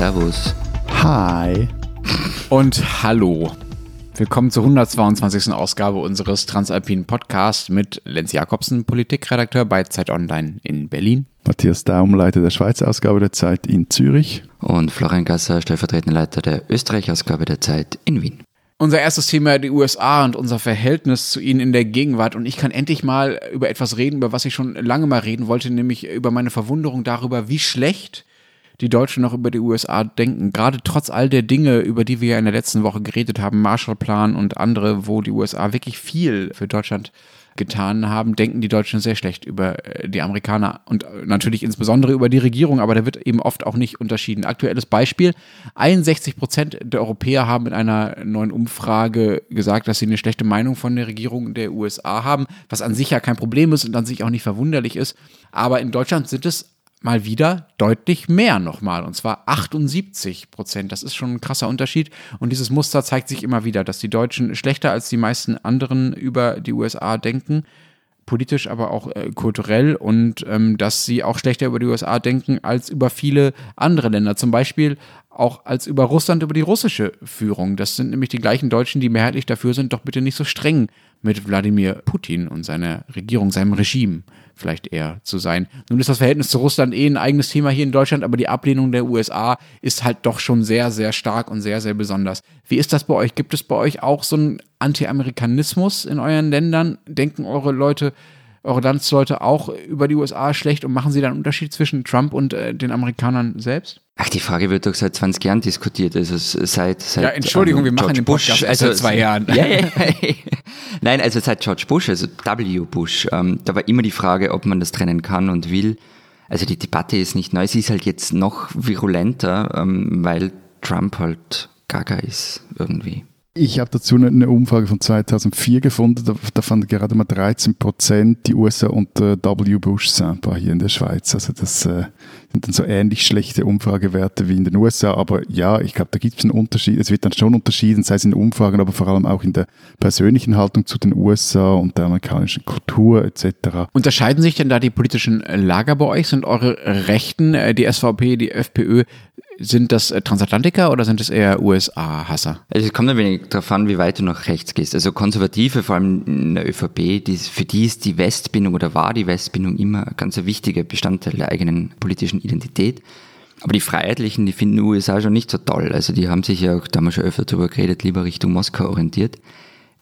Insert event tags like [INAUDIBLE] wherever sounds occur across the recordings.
Servus. Hi. Und hallo. Willkommen zur 122. Ausgabe unseres Transalpinen Podcasts mit Lenz Jakobsen, Politikredakteur bei Zeit Online in Berlin. Matthias Daum, Leiter der Schweizer Ausgabe der Zeit in Zürich. Und Florian Gasser, stellvertretender Leiter der Österreich-Ausgabe der Zeit in Wien. Unser erstes Thema die USA und unser Verhältnis zu ihnen in der Gegenwart. Und ich kann endlich mal über etwas reden, über was ich schon lange mal reden wollte, nämlich über meine Verwunderung darüber, wie schlecht die Deutschen noch über die USA denken. Gerade trotz all der Dinge, über die wir ja in der letzten Woche geredet haben, Marshallplan und andere, wo die USA wirklich viel für Deutschland getan haben, denken die Deutschen sehr schlecht über äh, die Amerikaner und äh, natürlich insbesondere über die Regierung, aber da wird eben oft auch nicht unterschieden. Aktuelles Beispiel, 61 Prozent der Europäer haben in einer neuen Umfrage gesagt, dass sie eine schlechte Meinung von der Regierung der USA haben, was an sich ja kein Problem ist und an sich auch nicht verwunderlich ist. Aber in Deutschland sind es mal wieder deutlich mehr nochmal, und zwar 78 Prozent. Das ist schon ein krasser Unterschied. Und dieses Muster zeigt sich immer wieder, dass die Deutschen schlechter als die meisten anderen über die USA denken, politisch, aber auch äh, kulturell, und ähm, dass sie auch schlechter über die USA denken als über viele andere Länder. Zum Beispiel auch als über Russland, über die russische Führung. Das sind nämlich die gleichen Deutschen, die mehrheitlich dafür sind, doch bitte nicht so streng mit Wladimir Putin und seiner Regierung, seinem Regime vielleicht eher zu sein. Nun ist das Verhältnis zu Russland eh ein eigenes Thema hier in Deutschland, aber die Ablehnung der USA ist halt doch schon sehr, sehr stark und sehr, sehr besonders. Wie ist das bei euch? Gibt es bei euch auch so einen Anti-Amerikanismus in euren Ländern? Denken eure Leute, eure Landsleute auch über die USA schlecht und machen sie dann einen Unterschied zwischen Trump und äh, den Amerikanern selbst? Ach, die Frage wird doch seit 20 Jahren diskutiert, also seit, seit Ja, Entschuldigung, wir machen den Podcast Bush, also, seit zwei Jahren. Ja, ja, [LAUGHS] Nein, also seit George Bush, also W. Bush, ähm, da war immer die Frage, ob man das trennen kann und will. Also die Debatte ist nicht neu, sie ist halt jetzt noch virulenter, ähm, weil Trump halt gaga ist irgendwie. Ich habe dazu eine Umfrage von 2004 gefunden, da, da fanden gerade mal 13 Prozent die USA unter W. Bush Sample hier in der Schweiz. Also das äh, so ähnlich schlechte Umfragewerte wie in den USA. Aber ja, ich glaube, da gibt es einen Unterschied. Es wird dann schon unterschieden, sei es in Umfragen, aber vor allem auch in der persönlichen Haltung zu den USA und der amerikanischen Kultur etc. Unterscheiden sich denn da die politischen Lager bei euch? Sind eure Rechten, äh, die SVP, die FPÖ, sind das äh, Transatlantiker oder sind es eher USA-Hasser? Also es kommt ein wenig darauf an, wie weit du nach rechts gehst. Also Konservative, vor allem in der ÖVP, die, für die ist die Westbindung oder war die Westbindung immer ein ganz wichtiger Bestandteil der eigenen politischen Identität. Aber die Freiheitlichen, die finden die USA schon nicht so toll. Also die haben sich ja auch damals schon öfter darüber geredet, lieber Richtung Moskau orientiert.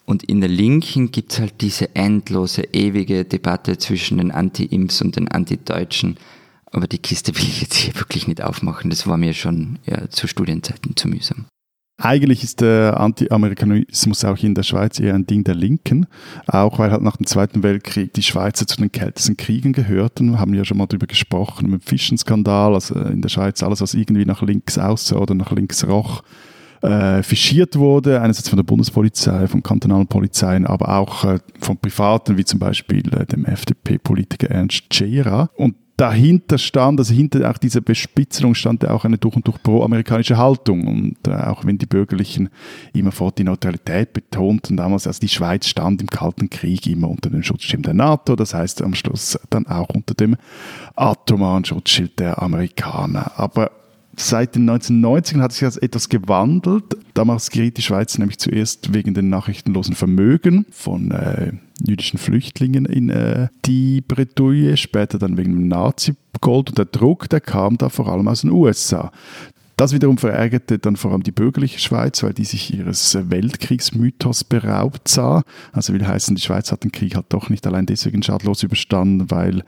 Und in der Linken gibt's halt diese endlose, ewige Debatte zwischen den Anti-Imps und den Anti-Deutschen aber die Kiste will ich jetzt hier wirklich nicht aufmachen. Das war mir schon ja, zu Studienzeiten zu mühsam. Eigentlich ist der Anti-Amerikanismus auch in der Schweiz eher ein Ding der Linken, auch weil halt nach dem Zweiten Weltkrieg die Schweizer zu den kältesten Kriegen gehörten. Wir haben ja schon mal darüber gesprochen, mit dem Fischenskandal, also in der Schweiz alles, was irgendwie nach links aussah oder nach links roch, äh, fischiert wurde, einerseits von der Bundespolizei, von kantonalen Polizeien, aber auch äh, von Privaten, wie zum Beispiel äh, dem FDP-Politiker Ernst Scherer. Und dahinter stand, also hinter auch dieser Bespitzelung stand ja auch eine durch und durch pro-amerikanische Haltung. Und äh, auch wenn die Bürgerlichen immerfort die Neutralität betonten, damals, also die Schweiz stand im Kalten Krieg immer unter dem Schutzschirm der NATO, das heißt am Schluss dann auch unter dem atomaren Schutzschild der Amerikaner. Aber seit den 1990ern hat sich das etwas gewandelt. Damals geriet die Schweiz nämlich zuerst wegen den nachrichtenlosen Vermögen von äh, jüdischen Flüchtlingen in äh, die Bredouille, später dann wegen dem Nazi-Gold und der Druck, der kam da vor allem aus den USA. Das wiederum verärgerte dann vor allem die bürgerliche Schweiz, weil die sich ihres Weltkriegsmythos beraubt sah. Also will heißen, die Schweiz hat den Krieg halt doch nicht allein deswegen schadlos überstanden, weil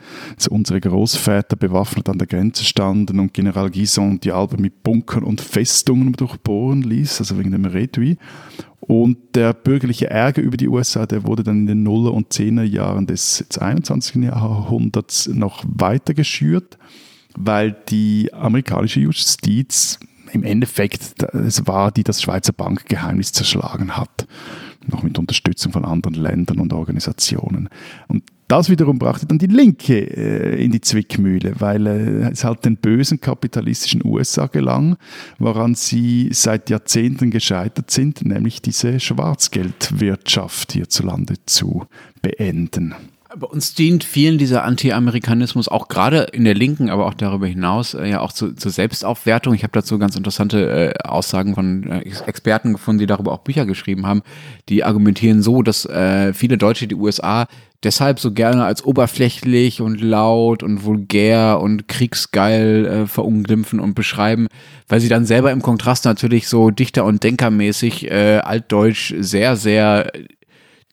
unsere Großväter bewaffnet an der Grenze standen und General Guison die Alben mit Bunkern und Festungen durchbohren ließ, also wegen dem Redui. Und der bürgerliche Ärger über die USA, der wurde dann in den Nuller- und Zehner Jahren des 21. Jahrhunderts noch weiter geschürt weil die amerikanische Justiz im Endeffekt es war, die das Schweizer Bankgeheimnis zerschlagen hat. Noch mit Unterstützung von anderen Ländern und Organisationen. Und das wiederum brachte dann die Linke äh, in die Zwickmühle, weil äh, es halt den bösen kapitalistischen USA gelang, woran sie seit Jahrzehnten gescheitert sind, nämlich diese Schwarzgeldwirtschaft hierzulande zu beenden. Bei uns dient vielen dieser Anti-Amerikanismus auch gerade in der Linken, aber auch darüber hinaus äh, ja auch zu, zur Selbstaufwertung. Ich habe dazu ganz interessante äh, Aussagen von äh, Experten gefunden, die darüber auch Bücher geschrieben haben. Die argumentieren so, dass äh, viele Deutsche die USA deshalb so gerne als oberflächlich und laut und vulgär und kriegsgeil äh, verunglimpfen und beschreiben, weil sie dann selber im Kontrast natürlich so dichter- und denkermäßig äh, altdeutsch sehr, sehr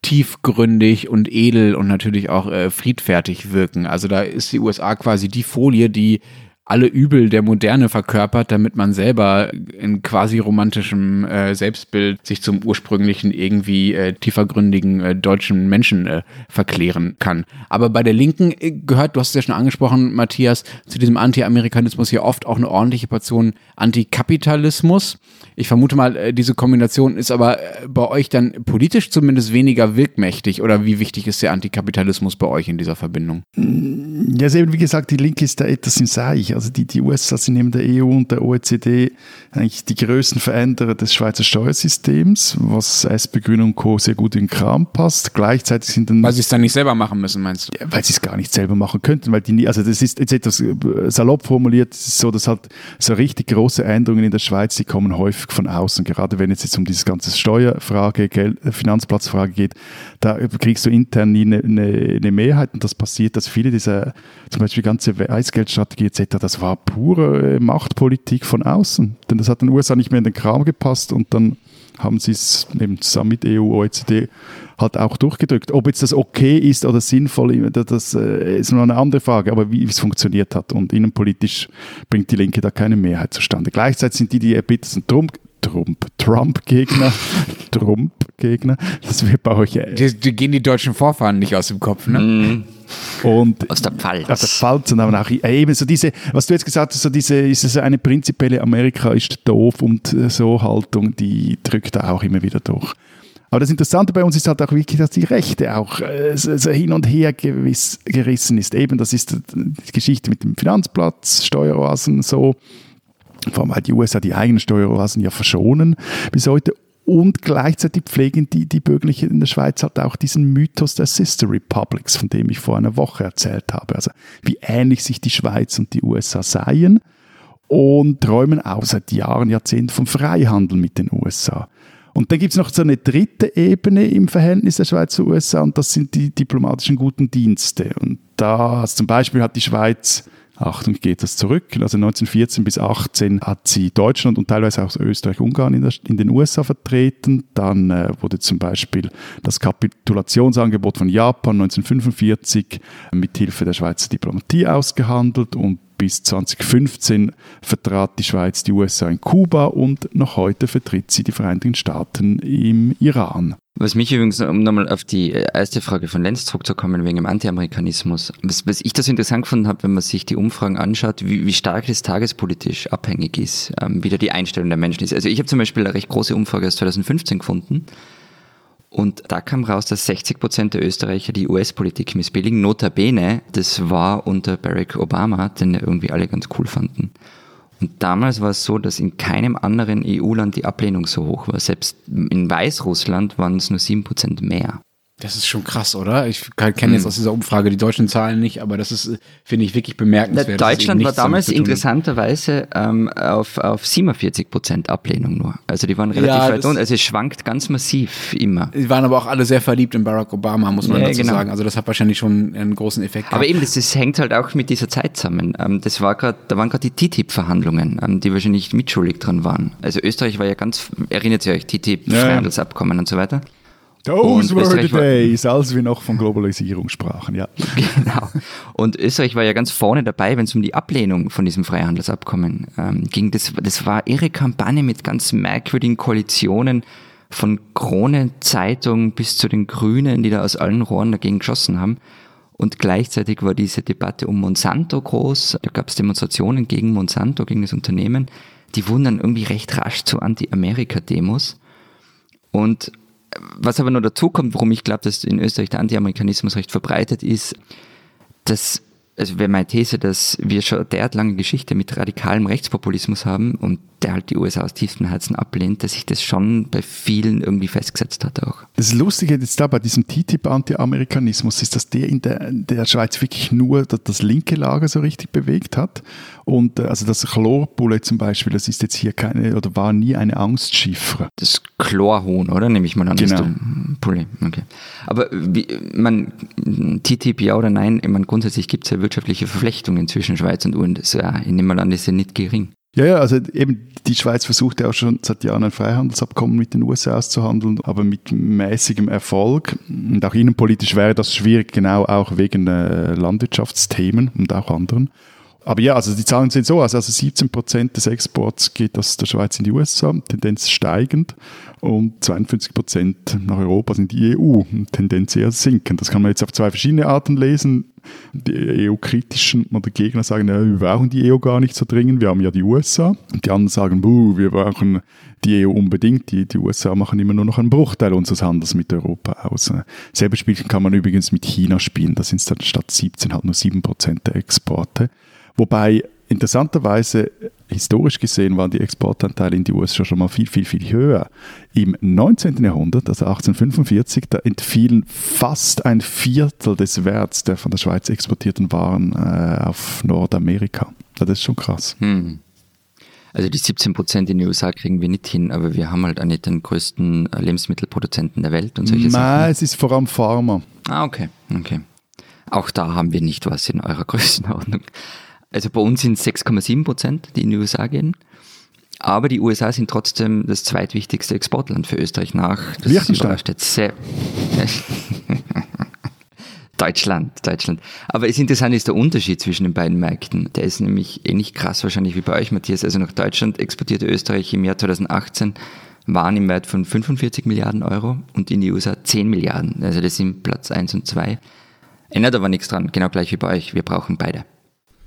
tiefgründig und edel und natürlich auch äh, friedfertig wirken. Also da ist die USA quasi die Folie, die alle Übel der Moderne verkörpert, damit man selber in quasi romantischem äh, Selbstbild sich zum ursprünglichen irgendwie äh, tiefergründigen äh, deutschen Menschen äh, verklären kann. Aber bei der Linken äh, gehört, du hast es ja schon angesprochen, Matthias, zu diesem Anti-Amerikanismus hier oft auch eine ordentliche Portion Antikapitalismus. Ich vermute mal, äh, diese Kombination ist aber äh, bei euch dann politisch zumindest weniger wirkmächtig. Oder wie wichtig ist der Antikapitalismus bei euch in dieser Verbindung? Ja, eben wie gesagt, die Linke ist da etwas im Seich. Also die, die USA sind neben der EU und der OECD eigentlich die größten Veränderer des Schweizer Steuersystems, was S-Begründung und Co. sehr gut in den Kram passt. Gleichzeitig sind dann... Weil sie es dann nicht selber machen müssen, meinst du? Ja, weil sie es gar nicht selber machen könnten, weil die nie, also das ist jetzt etwas äh, salopp formuliert, so, dass halt so richtig große Änderungen in der Schweiz, die kommen häufig von außen. Gerade wenn es jetzt um diese ganze Steuerfrage, Geld, äh, Finanzplatzfrage geht, da kriegst du intern nie eine, eine, eine Mehrheit und das passiert, dass viele dieser, zum Beispiel die ganze Weißgeldstrategie etc., das war pure äh, Machtpolitik von außen. Denn das hat den USA nicht mehr in den Kram gepasst und dann haben sie es eben zusammen mit EU, OECD halt auch durchgedrückt. Ob jetzt das okay ist oder sinnvoll, das äh, ist noch eine andere Frage, aber wie es funktioniert hat. Und innenpolitisch bringt die Linke da keine Mehrheit zustande. Gleichzeitig sind die, die erbittersten Trump, Trump, Trump-Gegner, [LAUGHS] Trump-Gegner, das wird bei euch... Äh, die, die, gehen die deutschen Vorfahren nicht aus dem Kopf, ne? Mm. Und aus der Pfalz. Aus der Pfalz und auch eben so diese, was du jetzt gesagt hast, so diese, ist so eine prinzipielle Amerika ist doof und so Haltung, die drückt da auch immer wieder durch. Aber das Interessante bei uns ist halt auch wirklich, dass die Rechte auch äh, so hin und her gewiss, gerissen ist. Eben, das ist die Geschichte mit dem Finanzplatz, Steueroasen, so. Vor allem, weil die USA die eigenen Steueroasen ja verschonen bis heute. Und gleichzeitig pflegen die, die Bürgerlichen in der Schweiz halt auch diesen Mythos der Sister Republics, von dem ich vor einer Woche erzählt habe. Also, wie ähnlich sich die Schweiz und die USA seien und träumen auch seit Jahren, Jahrzehnten vom Freihandel mit den USA. Und dann gibt es noch so eine dritte Ebene im Verhältnis der Schweiz zu USA und das sind die diplomatischen guten Dienste. Und da zum Beispiel hat die Schweiz Achtung, geht das zurück. Also 1914 bis 18 hat sie Deutschland und teilweise auch Österreich-Ungarn in, in, den USA vertreten. Dann äh, wurde zum Beispiel das Kapitulationsangebot von Japan 1945 mit Hilfe der Schweizer Diplomatie ausgehandelt und bis 2015 vertrat die Schweiz die USA in Kuba und noch heute vertritt sie die Vereinigten Staaten im Iran. Was mich übrigens, um nochmal auf die erste Frage von Lenz zurückzukommen, wegen dem Anti-Amerikanismus, was, was ich das interessant gefunden habe, wenn man sich die Umfragen anschaut, wie, wie stark das tagespolitisch abhängig ist, ähm, wie da die Einstellung der Menschen ist. Also ich habe zum Beispiel eine recht große Umfrage aus 2015 gefunden, und da kam raus, dass 60 Prozent der Österreicher die US-Politik missbilligen. Notabene, das war unter Barack Obama, den irgendwie alle ganz cool fanden. Und damals war es so, dass in keinem anderen EU-Land die Ablehnung so hoch war. Selbst in Weißrussland waren es nur 7 Prozent mehr. Das ist schon krass, oder? Ich kenne jetzt hm. aus dieser Umfrage die deutschen Zahlen nicht, aber das ist, finde ich, wirklich bemerkenswert. Deutschland war damals interessanterweise ähm, auf, auf 47 Prozent Ablehnung nur. Also die waren relativ ja, weit unten. Also es schwankt ganz massiv immer. Die waren aber auch alle sehr verliebt in Barack Obama, muss man ja, dazu genau. sagen. Also das hat wahrscheinlich schon einen großen Effekt gehabt. Aber eben, das, das hängt halt auch mit dieser Zeit zusammen. Ähm, das war grad, da waren gerade die TTIP-Verhandlungen, ähm, die wahrscheinlich mitschuldig dran waren. Also Österreich war ja ganz, erinnert ihr euch, TTIP, ja. Freihandelsabkommen und so weiter. Those were the days, als wir noch von Globalisierung sprachen, ja. [LAUGHS] Genau. Und Österreich war ja ganz vorne dabei, wenn es um die Ablehnung von diesem Freihandelsabkommen ähm, ging. Das, das war ihre Kampagne mit ganz merkwürdigen Koalitionen von Krone Zeitung bis zu den Grünen, die da aus allen Rohren dagegen geschossen haben. Und gleichzeitig war diese Debatte um Monsanto groß. Da gab es Demonstrationen gegen Monsanto, gegen das Unternehmen. Die wurden dann irgendwie recht rasch zu Anti-Amerika-Demos. Und was aber noch dazu kommt, warum ich glaube, dass in Österreich der Anti-Amerikanismus recht verbreitet ist, dass, also wäre meine These, dass wir schon eine derart lange Geschichte mit radikalem Rechtspopulismus haben und der halt die USA aus tiefstem Herzen ablehnt, dass sich das schon bei vielen irgendwie festgesetzt hat auch. Das Lustige jetzt da bei diesem TTIP-Anti-Amerikanismus ist, dass der in der, der Schweiz wirklich nur das, das, linke Lager so richtig bewegt hat. Und äh, also das Chlorbulle zum Beispiel, das ist jetzt hier keine oder war nie eine Angstchiffre. Das Chlorhuhn, oder? Nehme ich mal an. Genau. Pulle. Okay. Aber wie, man, TTIP ja oder nein, ich meine, grundsätzlich gibt es ja wirtschaftliche Verflechtungen zwischen Schweiz und USA. Ich nehme mal an, ist ja nicht gering. Ja, ja, also eben die Schweiz versucht ja auch schon seit Jahren ein Freihandelsabkommen mit den USA auszuhandeln, aber mit mäßigem Erfolg. Und auch innenpolitisch wäre das schwierig, genau auch wegen äh, Landwirtschaftsthemen und auch anderen. Aber ja, also die Zahlen sind so, also 17 Prozent des Exports geht aus der Schweiz in die USA, Tendenz steigend, und 52 Prozent nach Europa sind die EU, Tendenz eher sinkend. Das kann man jetzt auf zwei verschiedene Arten lesen. Die EU-kritischen oder Gegner sagen, ja, wir brauchen die EU gar nicht so dringend, wir haben ja die USA. Und die anderen sagen, buh, wir brauchen die EU unbedingt. Die, die USA machen immer nur noch einen Bruchteil unseres Handels mit Europa aus. Selbe Spiel kann man übrigens mit China spielen. Da sind es dann statt 17 halt nur 7 Prozent der Exporte. Wobei interessanterweise historisch gesehen waren die Exportanteile in die USA schon mal viel, viel, viel höher. Im 19. Jahrhundert, also 1845, da entfielen fast ein Viertel des Werts der von der Schweiz exportierten Waren äh, auf Nordamerika. Das ist schon krass. Hm. Also die 17 Prozent in den USA kriegen wir nicht hin, aber wir haben halt auch nicht den größten Lebensmittelproduzenten der Welt und solche Nein, Sachen. Nein, es ist vor allem Pharma. Ah, okay, okay. Auch da haben wir nicht was in eurer [LAUGHS] Größenordnung. Also bei uns sind es 6,7 Prozent, die in die USA gehen. Aber die USA sind trotzdem das zweitwichtigste Exportland für Österreich nach. Das Liechtenstein. Sehr. [LAUGHS] Deutschland, Deutschland. Aber das Interessante ist der Unterschied zwischen den beiden Märkten. Der ist nämlich ähnlich krass wahrscheinlich wie bei euch, Matthias. Also nach Deutschland exportierte Österreich im Jahr 2018 waren im Wert von 45 Milliarden Euro und in die USA 10 Milliarden. Also das sind Platz 1 und 2. Ändert aber nichts dran, genau gleich wie bei euch. Wir brauchen beide.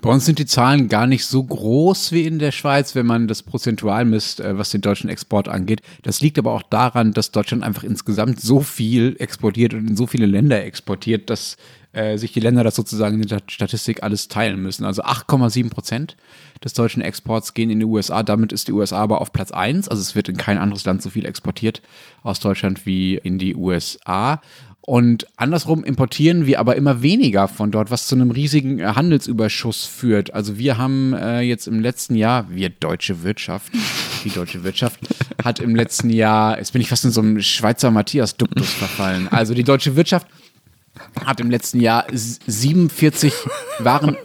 Bei uns sind die Zahlen gar nicht so groß wie in der Schweiz, wenn man das prozentual misst, äh, was den deutschen Export angeht. Das liegt aber auch daran, dass Deutschland einfach insgesamt so viel exportiert und in so viele Länder exportiert, dass äh, sich die Länder das sozusagen in der Statistik alles teilen müssen. Also 8,7 Prozent des deutschen Exports gehen in die USA. Damit ist die USA aber auf Platz 1. Also es wird in kein anderes Land so viel exportiert aus Deutschland wie in die USA. Und andersrum importieren wir aber immer weniger von dort, was zu einem riesigen äh, Handelsüberschuss führt. Also wir haben äh, jetzt im letzten Jahr, wir deutsche Wirtschaft, [LAUGHS] die deutsche Wirtschaft, hat im letzten Jahr, jetzt bin ich fast in so einem Schweizer Matthias-Duktus verfallen. Also die deutsche Wirtschaft hat im letzten Jahr 47 Waren.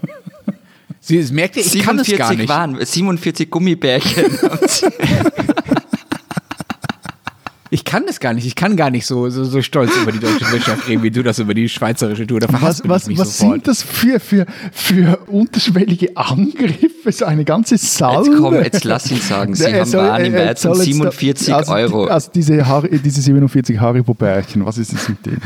Sie merkt ihr, ich kann es gar nicht. Waren, 47 Gummibärchen. [LAUGHS] Ich kann das gar nicht. Ich kann gar nicht so, so, so stolz über die deutsche Wirtschaft reden, wie du das über die schweizerische tust. Was, was, was sind das für, für, für unterschwellige Angriffe? So eine ganze Salve? Jetzt komm, jetzt lass ihn sagen. [LAUGHS] Sie haben soll, Waren im Wert von 47 also, Euro. Also diese, Har diese 47 Haribo-Bärchen, was ist es mit denen?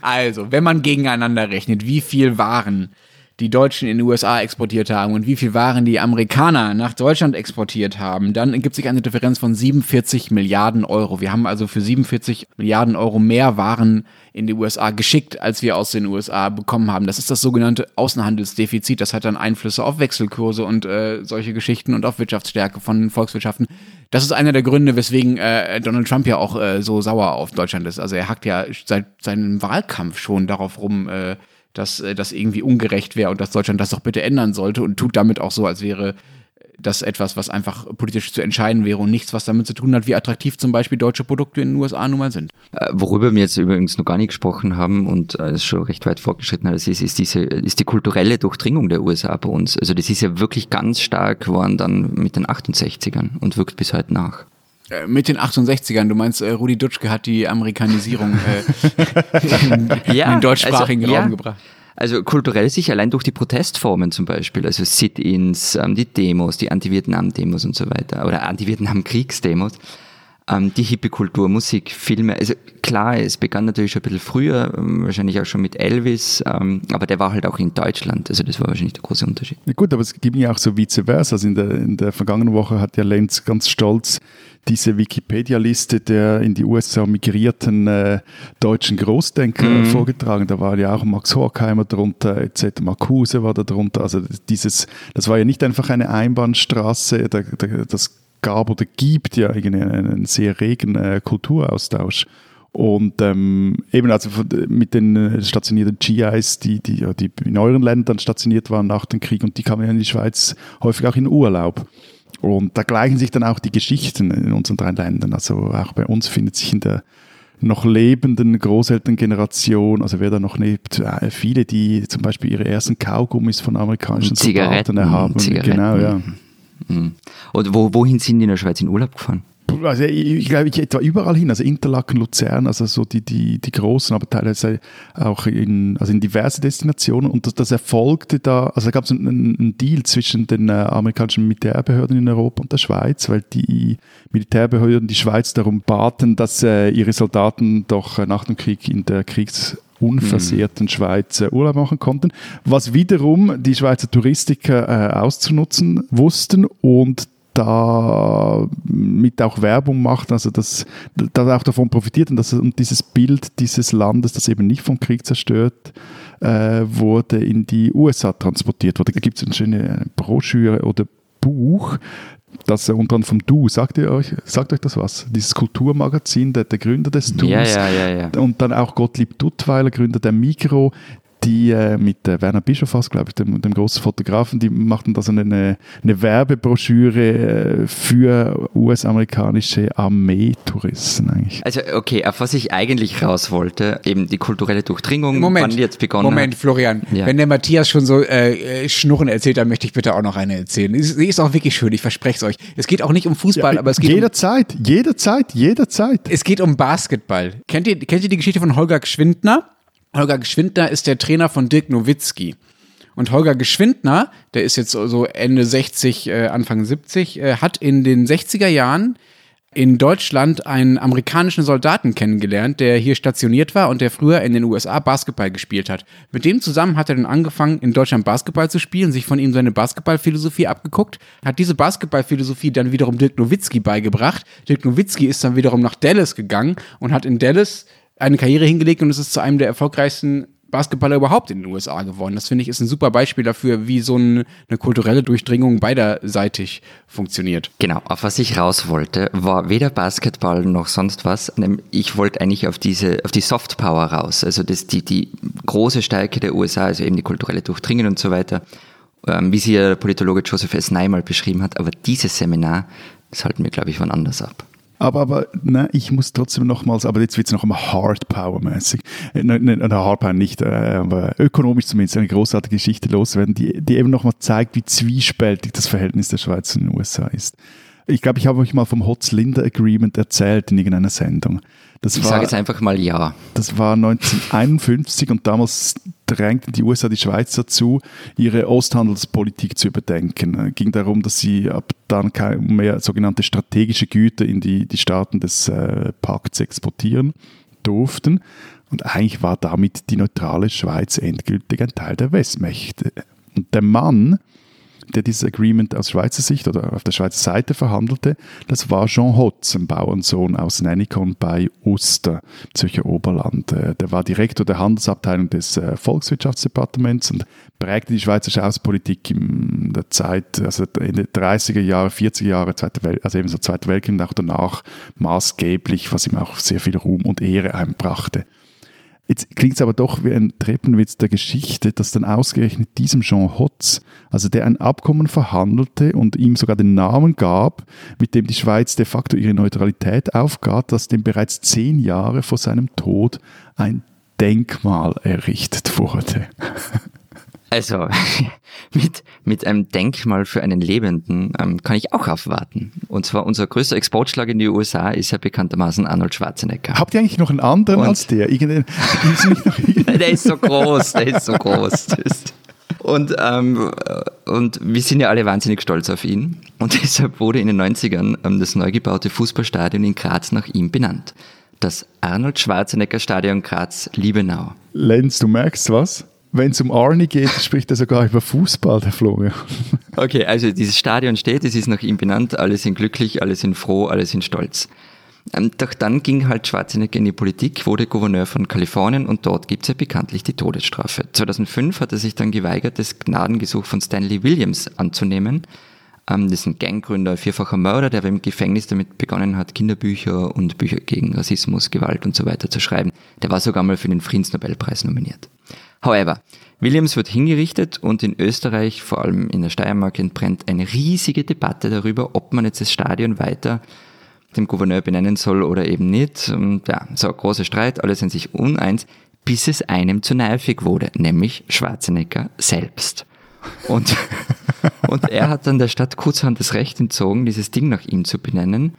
Also, wenn man gegeneinander rechnet, wie viel Waren die Deutschen in die USA exportiert haben und wie viel Waren die Amerikaner nach Deutschland exportiert haben, dann ergibt sich eine Differenz von 47 Milliarden Euro. Wir haben also für 47 Milliarden Euro mehr Waren in die USA geschickt, als wir aus den USA bekommen haben. Das ist das sogenannte Außenhandelsdefizit. Das hat dann Einflüsse auf Wechselkurse und äh, solche Geschichten und auf Wirtschaftsstärke von Volkswirtschaften. Das ist einer der Gründe, weswegen äh, Donald Trump ja auch äh, so sauer auf Deutschland ist. Also er hackt ja seit seinem Wahlkampf schon darauf rum, äh, dass äh, das irgendwie ungerecht wäre und dass Deutschland das doch bitte ändern sollte und tut damit auch so, als wäre das etwas, was einfach politisch zu entscheiden wäre und nichts, was damit zu tun hat, wie attraktiv zum Beispiel deutsche Produkte in den USA nun mal sind. Äh, worüber wir jetzt übrigens noch gar nicht gesprochen haben und äh, ist schon recht weit fortgeschritten ist, ist, diese, ist die kulturelle Durchdringung der USA bei uns. Also das ist ja wirklich ganz stark geworden dann mit den 68ern und wirkt bis heute nach. Äh, mit den 68ern, du meinst, äh, Rudi Dutschke hat die Amerikanisierung äh, [LAUGHS] in, ja, in den deutschsprachigen also, Raum ja. gebracht. Also kulturell sich allein durch die Protestformen zum Beispiel, also Sit-ins, ähm, die Demos, die Anti-Vietnam-Demos und so weiter, oder Anti-Vietnam-Kriegsdemos, ähm, die Hippie-Kultur, Musik, Filme. Also klar, es begann natürlich schon ein bisschen früher, ähm, wahrscheinlich auch schon mit Elvis, ähm, aber der war halt auch in Deutschland, also das war wahrscheinlich der große Unterschied. Ja gut, aber es gibt ja auch so vice versa. Also in der, in der vergangenen Woche hat ja Lenz ganz stolz diese Wikipedia-Liste der in die USA migrierten äh, deutschen Großdenker mhm. vorgetragen. Da war ja auch Max Horkheimer drunter, etc. Marcuse war da drunter. Also dieses, das war ja nicht einfach eine Einbahnstraße, da, da, das gab oder gibt ja einen, einen sehr regen äh, Kulturaustausch. Und ähm, eben also mit den äh, stationierten GIs, die, die, die in euren Ländern stationiert waren nach dem Krieg und die kamen ja in die Schweiz häufig auch in Urlaub. Und da gleichen sich dann auch die Geschichten in unseren drei Ländern. Also auch bei uns findet sich in der noch lebenden Großelterngeneration, also wer da noch lebt, äh, viele, die zum Beispiel ihre ersten Kaugummis von amerikanischen Zigaretten, Soldaten haben. Zigaretten. Genau, ja. Mhm. Wo, wohin sind die in der Schweiz in Urlaub gefahren? Also ich, ich glaube, ich etwa überall hin, also Interlaken, Luzern, also so die, die, die großen, aber teilweise auch in, also in diverse Destinationen. Und das, das erfolgte da, also da gab es einen, einen, Deal zwischen den äh, amerikanischen Militärbehörden in Europa und der Schweiz, weil die Militärbehörden die Schweiz darum baten, dass äh, ihre Soldaten doch äh, nach dem Krieg in der Kriegs unversehrten. Schweiz äh, Urlaub machen konnten, was wiederum die Schweizer Touristiker äh, auszunutzen wussten und da mit auch Werbung macht, also dass da auch davon profitiert und, dass, und dieses Bild dieses Landes, das eben nicht vom Krieg zerstört äh, wurde, in die USA transportiert wurde. Da gibt es eine schöne Broschüre oder Buch, das unter anderem vom Du, sagt ihr euch, sagt euch das was? Dieses Kulturmagazin, der, der Gründer des Dus. Ja, ja, ja. Und dann auch Gottlieb Duttweiler, Gründer der Migro, die äh, mit äh, Werner Bischof, glaube ich, dem, dem großen Fotografen, die machten da so eine, eine Werbebroschüre äh, für US-amerikanische Armeetouristen eigentlich. Also okay, auf was ich eigentlich raus wollte, eben die kulturelle Durchdringung, Moment, wann jetzt begonnen Moment, hat. Florian, Ja. wenn der Matthias schon so äh, Schnurren erzählt, dann möchte ich bitte auch noch eine erzählen. Sie ist auch wirklich schön, ich verspreche es euch. Es geht auch nicht um Fußball, aber es geht um, jederzeit, jederzeit, jederzeit. es geht um Basketball. Kennt ihr, kennt ihr die Geschichte von Holger Geschwindner? Holger Geschwindner ist der Trainer von Dirk Nowitzki. Und Holger Geschwindner, der ist jetzt so Ende 60, äh, Anfang 70, äh, hat in den 60er Jahren in Deutschland einen amerikanischen Soldaten kennengelernt, der hier stationiert war und der früher in den USA Basketball gespielt hat. Mit dem zusammen hat er dann angefangen, in Deutschland Basketball zu spielen, sich von ihm seine Basketballphilosophie abgeguckt, hat diese Basketballphilosophie dann wiederum Dirk Nowitzki beigebracht. Dirk Nowitzki ist dann wiederum nach Dallas gegangen und hat in Dallas eine Karriere hingelegt und es ist zu einem der erfolgreichsten Basketballer überhaupt in den USA geworden. Das finde ich ist ein super Beispiel dafür, wie so ein, eine kulturelle Durchdringung beiderseitig funktioniert. Genau, auf was ich raus wollte, war weder Basketball noch sonst was. Ich wollte eigentlich auf diese, auf die Softpower raus. Also das, die, die große Stärke der USA, also eben die kulturelle Durchdringung und so weiter, ähm, wie sie der Politologe Joseph S. Nye mal beschrieben hat. Aber dieses Seminar, das halten wir, glaube ich, von anders ab. Aber, aber ne, ich muss trotzdem nochmals, aber jetzt wird es noch einmal Hard Power mäßig. Äh, Hard Power nicht, äh, aber ökonomisch zumindest eine großartige Geschichte loswerden, die, die eben nochmal zeigt, wie zwiespältig das Verhältnis der Schweiz zu den USA ist. Ich glaube, ich habe euch mal vom Hotz-Linder Agreement erzählt in irgendeiner Sendung. Das Ich sage jetzt einfach mal ja. das war 1951 und damals drängten die USA die Schweiz dazu, ihre Osthandelspolitik zu überdenken. Es ging darum, dass sie ab dann kein mehr sogenannte strategische Güter in die, die Staaten des äh, Pakts exportieren durften. Und eigentlich war damit die neutrale Schweiz endgültig ein Teil der Westmächte. Und der Mann, der dieses Agreement aus Schweizer Sicht oder auf der Schweizer Seite verhandelte, das war Jean Hotz, ein Bauernsohn aus Nennikon bei Uster, Zürcher Oberland. Äh, Der war Direktor der Handelsabteilung des äh, Volkswirtschaftsdepartements und prägte die schweizerische Außenpolitik in der Zeit, also in den 30er Jahren, 40er Jahre, also eben so Zweite Weltkrieg und auch danach maßgeblich, was ihm auch sehr viel Ruhm und Ehre einbrachte. Jetzt klingt es aber doch wie ein Treppenwitz der Geschichte, dass dann ausgerechnet diesem Jean Hotz, also der ein Abkommen verhandelte und ihm sogar den Namen gab, mit dem die Schweiz de facto ihre Neutralität aufgab, dass dem bereits zehn Jahre vor seinem Tod ein Denkmal errichtet wurde. Also, [LAUGHS] mit, mit einem Denkmal für einen Lebenden ähm, kann ich auch aufwarten. Und zwar unser größter Exportschlag in die USA ist ja bekanntermaßen Arnold Schwarzenegger. Habt ihr eigentlich noch einen anderen Und- als der? Irgendeinen? [LAUGHS] Der ist so groß, der ist so groß. [LAUGHS] Und, ähm, und wir sind ja alle wahnsinnig stolz auf ihn. Und deshalb wurde in den 90ern ähm, das neu gebaute Fußballstadion in Graz nach ihm benannt. Das Arnold Schwarzenegger Stadion Graz-Liebenau. Lenz, du merkst was? Wenn es um Arnie geht, [LAUGHS] spricht er sogar über Fußball, der Florian. [LAUGHS] Okay, also dieses Stadion steht, es ist nach ihm benannt, alle sind glücklich, alle sind froh, alle sind stolz. Ähm, doch dann ging halt Schwarzenegger in die Politik, wurde Gouverneur von Kalifornien und dort gibt's ja bekanntlich die Todesstrafe. 2005 hat er sich dann geweigert, das Gnadengesuch von Stanley Williams anzunehmen, Ähm, das ist ein Ganggründer, vierfacher Mörder, der im Gefängnis damit begonnen hat, Kinderbücher und Bücher gegen Rassismus, Gewalt und so weiter zu schreiben. Der war sogar mal für den Friedensnobelpreis nominiert. However, Williams wird hingerichtet und in Österreich, vor allem in der Steiermark, entbrennt eine riesige Debatte darüber, ob man jetzt das Stadion weiter dem Gouverneur benennen soll oder eben nicht. Und ja, so großer Streit, alle sind sich uneins, bis es einem zu nervig wurde, nämlich Schwarzenegger selbst. Und, [LAUGHS] und er hat dann der Stadt kurzhand das Recht entzogen, dieses Ding nach ihm zu benennen.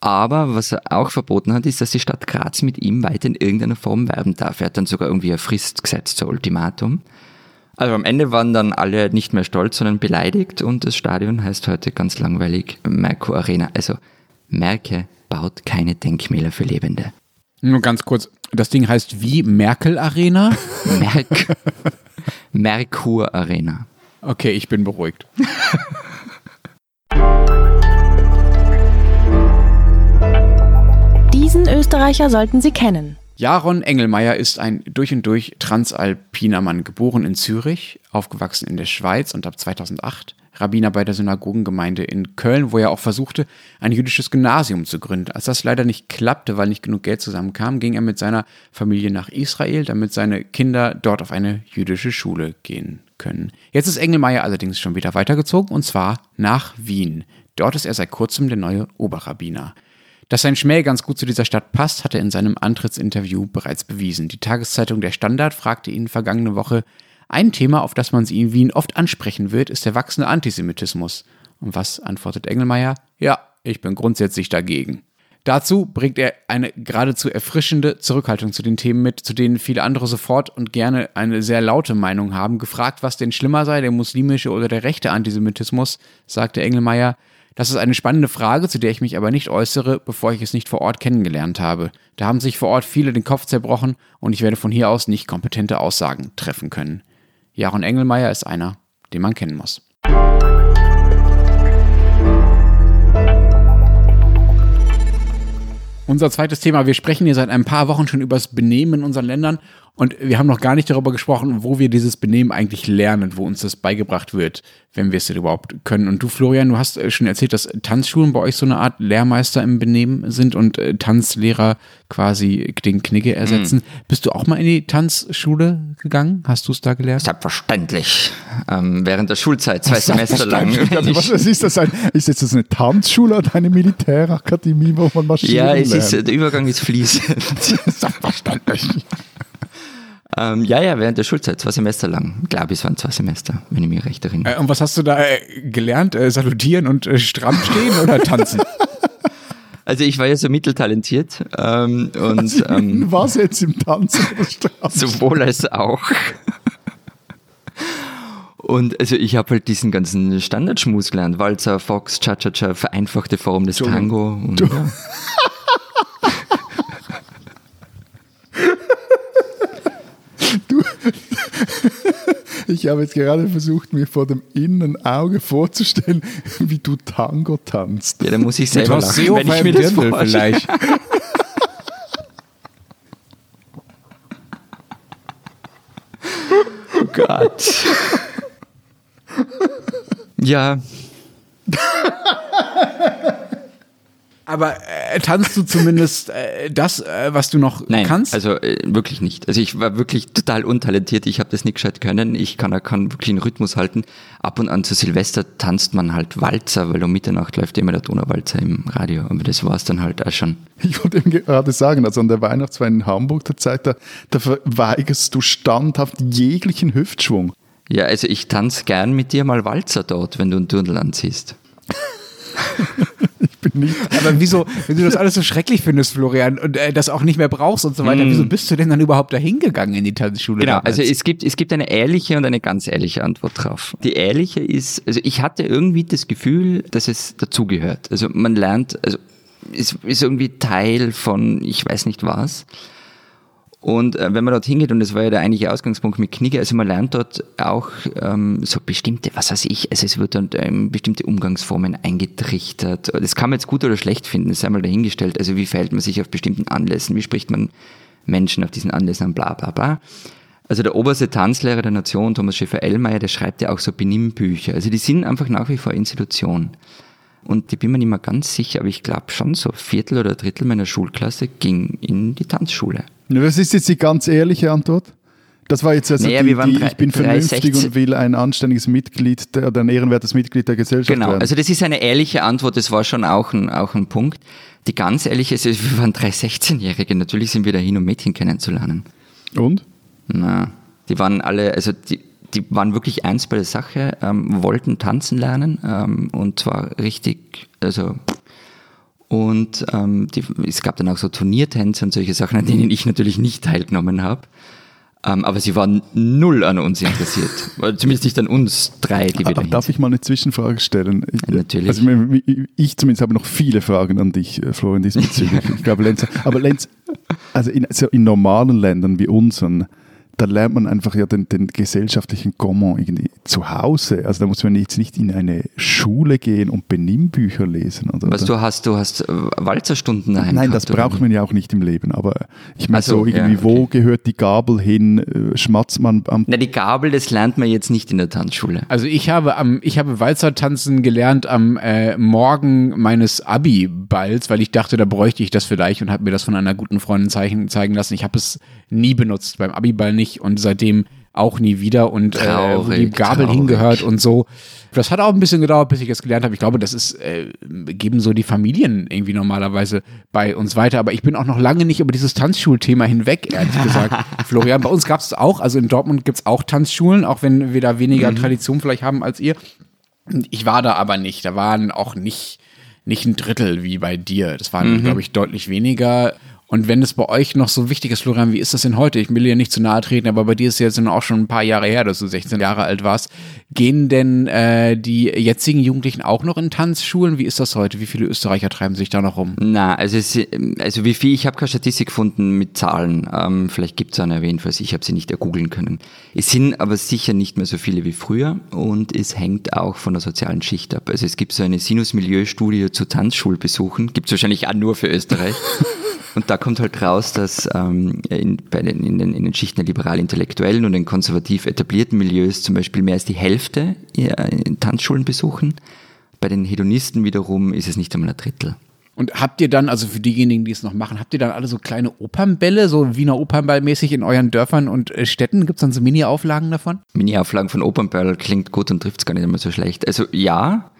Aber was er auch verboten hat, ist, dass die Stadt Graz mit ihm weiter in irgendeiner Form werben darf. Er hat dann sogar irgendwie eine Frist gesetzt zur Ultimatum. Also am Ende waren dann alle nicht mehr stolz, sondern beleidigt und das Stadion heißt heute ganz langweilig Merkur Arena. Also Merke baut keine Denkmäler für Lebende. Nur ganz kurz, das Ding heißt wie Merkel Arena? [LAUGHS] Merk Merkur Arena. Okay, ich bin beruhigt. [LAUGHS] Diesen Österreicher sollten Sie kennen. Jaron Engelmeier ist ein durch und durch transalpiner Mann, geboren in Zürich, aufgewachsen in der Schweiz und ab 2008 Rabbiner bei der Synagogengemeinde in Köln, wo er auch versuchte, ein jüdisches Gymnasium zu gründen. Als das leider nicht klappte, weil nicht genug Geld zusammenkam, ging er mit seiner Familie nach Israel, damit seine Kinder dort auf eine jüdische Schule gehen können. Jetzt ist Engelmeier allerdings schon wieder weitergezogen und zwar nach Wien. Dort ist er seit kurzem der neue Oberrabbiner. Dass sein Schmäh ganz gut zu dieser Stadt passt, hat er in seinem Antrittsinterview bereits bewiesen. Die Tageszeitung Der Standard fragte ihn vergangene Woche, ein Thema, auf das man sie in Wien oft ansprechen wird, ist der wachsende Antisemitismus. Und was antwortet Engelmeier? Ja, ich bin grundsätzlich dagegen. Dazu bringt er eine geradezu erfrischende Zurückhaltung zu den Themen mit, zu denen viele andere sofort und gerne eine sehr laute Meinung haben. Gefragt, was denn schlimmer sei, der muslimische oder der rechte Antisemitismus, sagte Engelmeier, das ist eine spannende Frage, zu der ich mich aber nicht äußere, bevor ich es nicht vor Ort kennengelernt habe. Da haben sich vor Ort viele den Kopf zerbrochen und ich werde von hier aus nicht kompetente Aussagen treffen können. Jaron Engelmeier ist einer, den man kennen muss. Unser zweites Thema. Wir sprechen hier seit ein paar Wochen schon über das Benehmen in unseren Ländern und wir haben noch gar nicht darüber gesprochen, wo wir dieses Benehmen eigentlich lernen, wo uns das beigebracht wird, wenn wir es denn überhaupt können. Und du, Florian, du hast äh, schon erzählt, dass Tanzschulen bei euch so eine Art Lehrmeister im Benehmen sind und äh, Tanzlehrer quasi den Knigge ersetzen. Mhm. Bist du auch mal in die Tanzschule gegangen? Hast du es da gelernt? Selbstverständlich. Ähm, während der Schulzeit, zwei Semester lang. Was ist das? Ein, ist jetzt das eine Tanzschule oder eine Militärakademie, wo man marschieren Ja, es lernt? ist, der Übergang ist fließend. [LAUGHS] Selbstverständlich. Ähm, ja, ja, während der Schulzeit, zwei Semester lang. Ich glaube, es waren zwei Semester, wenn ich mich recht erinnere. Äh, und was hast du da äh, gelernt? Äh, salutieren und äh, stramm stehen oder tanzen? [LAUGHS] Also ich war ja so mitteltalentiert ähm, und Also, ähm, [LAUGHS] was jetzt im Tanzen sowohl als auch. Und also ich habe halt diesen ganzen Standardschmus gelernt. Walzer, Fox, Cha-Cha-Cha, vereinfachte Form des Tango. Und, ja. Ich habe jetzt gerade versucht, mir vor dem inneren Auge vorzustellen, wie du Tango tanzt. ja, da muss ich selber lachen, wenn ich mir das vorstelle. vielleicht. Oh Gott. Ja, Aber äh, tanzt du zumindest äh, das, äh, was du noch Nein, kannst? also äh, wirklich nicht. Also ich war wirklich total untalentiert. Ich habe das nicht gescheit können. Ich kann, kann wirklich einen Rhythmus halten. Ab und an zu Silvester tanzt man halt Walzer, weil um Mitternacht läuft immer der Donauwalzer im Radio. Aber das war es dann halt auch schon. Ich wollte eben gerade sagen, also an der Weihnachtsfeier in Hamburg der Zeit, da, da verweigerst du standhaft jeglichen Hüftschwung. Ja, also ich tanze gern mit dir mal Walzer dort, wenn du einen Dirndl anziehst. [LAUGHS] Bin nicht. Aber wieso, wenn du das alles so schrecklich findest, Florian, und äh, das auch nicht mehr brauchst und so weiter, Hm. wieso bist du denn dann überhaupt dahin gegangen in die Tanzschule? Genau, damals? also es gibt, es gibt eine ehrliche und eine ganz ehrliche Antwort drauf. Die ehrliche ist, also ich hatte irgendwie das Gefühl, dass es dazugehört. Also man lernt, also es ist irgendwie Teil von ich weiß nicht was. Und äh, wenn man dort hingeht, und das war ja der eigentliche Ausgangspunkt mit Knigge, also man lernt dort auch ähm, so bestimmte, was weiß ich, also es wird dann ähm, bestimmte Umgangsformen eingetrichtert. Das kann man jetzt gut oder schlecht finden, das ist einmal dahingestellt. Also wie verhält man sich auf bestimmten Anlässen, wie spricht man Menschen auf diesen Anlässen an, bla bla bla. Also der oberste Tanzlehrer der Nation, Thomas Schäfer-Ellmeier, der schreibt ja auch so Benimmbücher. Also die sind einfach nach wie vor Institution. Und ich bin mir nicht mehr ganz sicher, aber ich glaube schon so Viertel oder Drittel meiner Schulklasse ging in die Tanzschule. Was ist jetzt die ganz ehrliche Antwort? Das war jetzt also Naja, die, die, ich bin vernünftig 360. und will ein anständiges Mitglied der- oder ein ehrenwertes Mitglied der Gesellschaft Genau, werden. also das ist eine ehrliche Antwort, das war schon auch ein, auch ein Punkt. Die ganz ehrliche ist, wir waren drei 16-Jährige, natürlich sind wir dahin, um Mädchen kennenzulernen. und? Na, die waren alle, also die, die waren wirklich eins bei der Sache, ähm, wollten tanzen lernen ähm, und zwar richtig, also und ähm, die, es gab dann auch so Turniertänze und solche Sachen, an denen ich natürlich nicht teilgenommen habe. Ähm, aber sie waren null an uns interessiert. [LAUGHS] Zumindest nicht an uns drei, die wir dahin Darf ich mal eine Zwischenfrage stellen? Ja, natürlich. Also ich zumindest habe noch viele Fragen an dich, äh, Florian, diesbezüglich. [LAUGHS] ich glaube, Lenz, aber Lenz, also in, so in normalen Ländern wie unseren, da lernt man einfach ja den, den gesellschaftlichen Comment irgendwie zu Hause. Also da muss man jetzt nicht in eine Schule gehen und Benimmbücher lesen. Oder, Was oder? du hast, du hast äh, Walzerstunden daheim Nein, gehabt, das oder braucht wie? man ja auch nicht im Leben. Aber ich meine Ach so, irgendwie, ja, wo okay. gehört die Gabel hin? Äh, Schmatzt man am Na, die Gabel, das lernt man jetzt nicht in der Tanzschule. Also ich habe am, ich habe Walzertanzen gelernt am äh, Morgen meines Abi-Balls, weil ich dachte, da bräuchte ich das vielleicht und habe mir das von einer guten Freundin zeigen, zeigen lassen. Ich habe es nie benutzt, beim Abi-Ball nicht und seitdem auch nie wieder und äh, wo die Traurig, Gabel traurig. hingehört und so. Das hat auch ein bisschen gedauert, bis ich es gelernt habe. Ich glaube, das ist, äh, geben so die Familien irgendwie normalerweise bei uns weiter. Aber ich bin auch noch lange nicht über dieses Tanzschulthema hinweg, ehrlich [LAUGHS] gesagt. Florian, bei uns gab es auch, also in Dortmund gibt es auch Tanzschulen, auch wenn wir da weniger Tradition vielleicht haben als ihr. Ich war da aber nicht. Da waren auch nicht, nicht ein Drittel wie bei dir. Das waren, glaube ich, deutlich weniger. Und wenn es bei euch noch so wichtig ist, Florian, wie ist das denn heute? Ich will dir nicht zu nahe treten, aber bei dir ist es jetzt auch schon ein paar Jahre her, dass du 16 Jahre alt warst. Gehen denn äh, die jetzigen Jugendlichen auch noch in Tanzschulen? Wie ist das heute? Wie viele Österreicher treiben sich da noch rum? Na, also, es, also wie viel, ich habe keine Statistik gefunden mit Zahlen. Ähm, vielleicht gibt es eine, auf jeden Fall. Ich habe sie nicht ergoogeln können. Es sind aber sicher nicht mehr so viele wie früher und es hängt auch von der sozialen Schicht ab. Also es gibt so eine Sinus-Milieu-Studie zu Tanzschulbesuchen, gibt es wahrscheinlich auch nur für Österreich. [LAUGHS] Und da kommt halt raus, dass ähm, in, bei den, in, den, in den Schichten der liberal-intellektuellen und den konservativ etablierten Milieus zum Beispiel mehr als die Hälfte in Tanzschulen besuchen. Bei den Hedonisten wiederum ist es nicht einmal ein Drittel. Und habt ihr dann, also für diejenigen, die es noch machen, habt ihr dann alle so kleine Opernbälle, so Wiener Opernball mäßig in euren Dörfern und äh, Städten? Gibt es dann so Mini-Auflagen davon? Mini-Auflagen von Opernball klingt gut und trifft es gar nicht immer so schlecht. Also ja,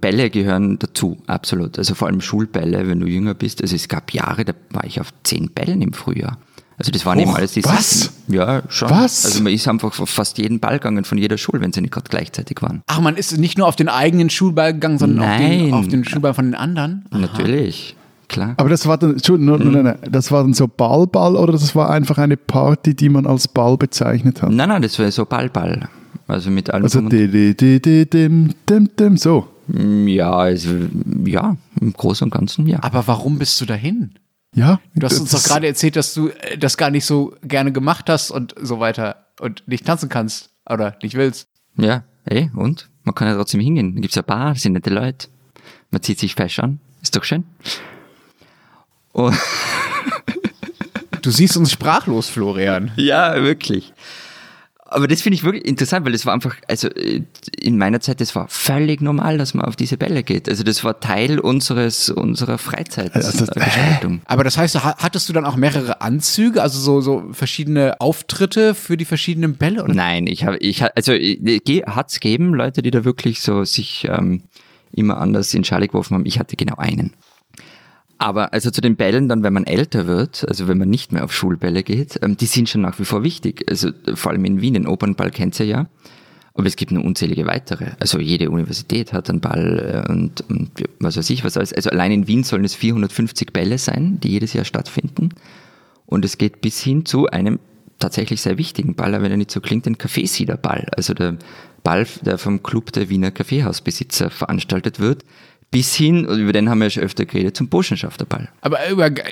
Bälle gehören dazu, absolut. Also vor allem Schulbälle, wenn du jünger bist. Also es gab Jahre, da war ich auf zehn Bällen im Frühjahr. Also das waren Och, eben alles diese... was? Ja, schon. Was? Also man ist einfach auf fast jeden Ball gegangen von jeder Schule, wenn sie nicht gerade gleichzeitig waren. Ach, man ist nicht nur auf den eigenen Schulball gegangen, sondern auf den, Nein. auf den Schulball von den anderen? Natürlich, klar. Aber das war dann, Entschuldigung, nein, nein, nein, das war dann so Ballball oder das war einfach eine Party, die man als Ball bezeichnet hat? Nein, nein, das war so Ball-Ball. Also mit allem... Also di, di, di, di, dim, dim, dim, so. ja, also, ja, im Großen und Ganzen ja. Aber warum bist du dahin? Ja. Du hast uns doch gerade erzählt, dass du äh, das gar nicht so gerne gemacht hast und so weiter und nicht tanzen kannst oder nicht willst. Ja, ey, und? Man kann ja trotzdem hingehen. Da gibt's ja Bar, das sind nette Leute. Man zieht sich fesch an. Ist doch schön. Oh, Du siehst uns sprachlos, Florian. [LAUGHS] ja, wirklich. Aber das finde ich wirklich interessant, weil das war einfach, also äh, in meiner Zeit, das war völlig normal, dass man auf diese Bälle geht. Also das war Teil unseres, unserer Freizeitgestaltung. [LAUGHS] Aber das heißt, ha- hattest du dann auch mehrere Anzüge, also so, so verschiedene Auftritte für die verschiedenen Bälle? Oder? Nein, ich habe, ich also hat es gegeben, Leute, die da wirklich so sich ähm, immer anders in Schale geworfen haben. Ich hatte genau einen. Aber also zu den Bällen dann, wenn man älter wird, also wenn man nicht mehr auf Schulbälle geht, ähm, die sind schon nach wie vor wichtig. Also äh, vor allem in Wien, den Opernball kennt ihr ja. Aber es gibt noch unzählige weitere. Also jede Universität hat einen Ball äh, und, und was weiß ich was alles. Also allein in Wien sollen es 450 Bälle sein, die jedes Jahr stattfinden. Und es geht bis hin zu einem tatsächlich sehr wichtigen Ball, aber wenn er nicht so klingt, den Kaffeesiederball. Also der Ball, der vom Club der Wiener Kaffeehausbesitzer veranstaltet wird, bis hin, und über den haben wir ja schon öfter geredet, zum Burschenschafterball. Aber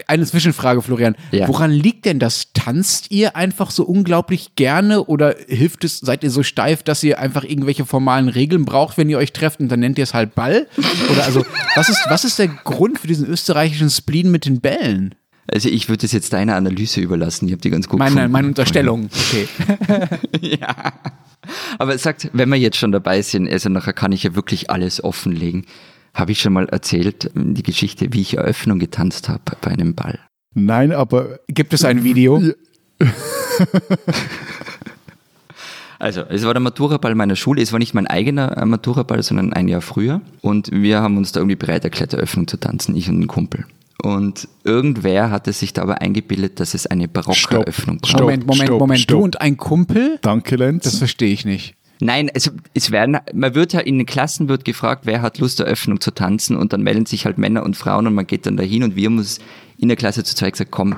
eine Zwischenfrage, Florian. Ja. Woran liegt denn das? Tanzt ihr einfach so unglaublich gerne oder hilft es, seid ihr so steif, dass ihr einfach irgendwelche formalen Regeln braucht, wenn ihr euch trefft und dann nennt ihr es halt Ball? Oder also, was ist, was ist der Grund für diesen österreichischen Spleen mit den Bällen? Also ich würde es jetzt deiner Analyse überlassen. Ich habe die ganz gut Meine, gefunden. meine Unterstellung. Okay. [LAUGHS] ja. Aber sagt, wenn wir jetzt schon dabei sind, also nachher kann ich ja wirklich alles offenlegen. Habe ich schon mal erzählt, die Geschichte, wie ich Eröffnung getanzt habe bei einem Ball. Nein, aber Gibt es ein Video? Also, es war der Maturaball meiner Schule. Es war nicht mein eigener äh, Maturaball, sondern ein Jahr früher. Und wir haben uns da irgendwie bereit erklärt, Eröffnung zu tanzen, ich und ein Kumpel. Und irgendwer hatte sich da aber eingebildet, dass es eine barocke. Eröffnung braucht. Stopp. Moment, Moment, Moment. stopp. Du und ein Kumpel? danke, Lenz. Das verstehe ich nicht. Nein, also es werden, man wird ja in den Klassen wird gefragt, wer hat Lust, Eröffnung zu tanzen und dann melden sich halt Männer und Frauen und man geht dann dahin und wir haben uns in der Klasse zu zweit gesagt, komm,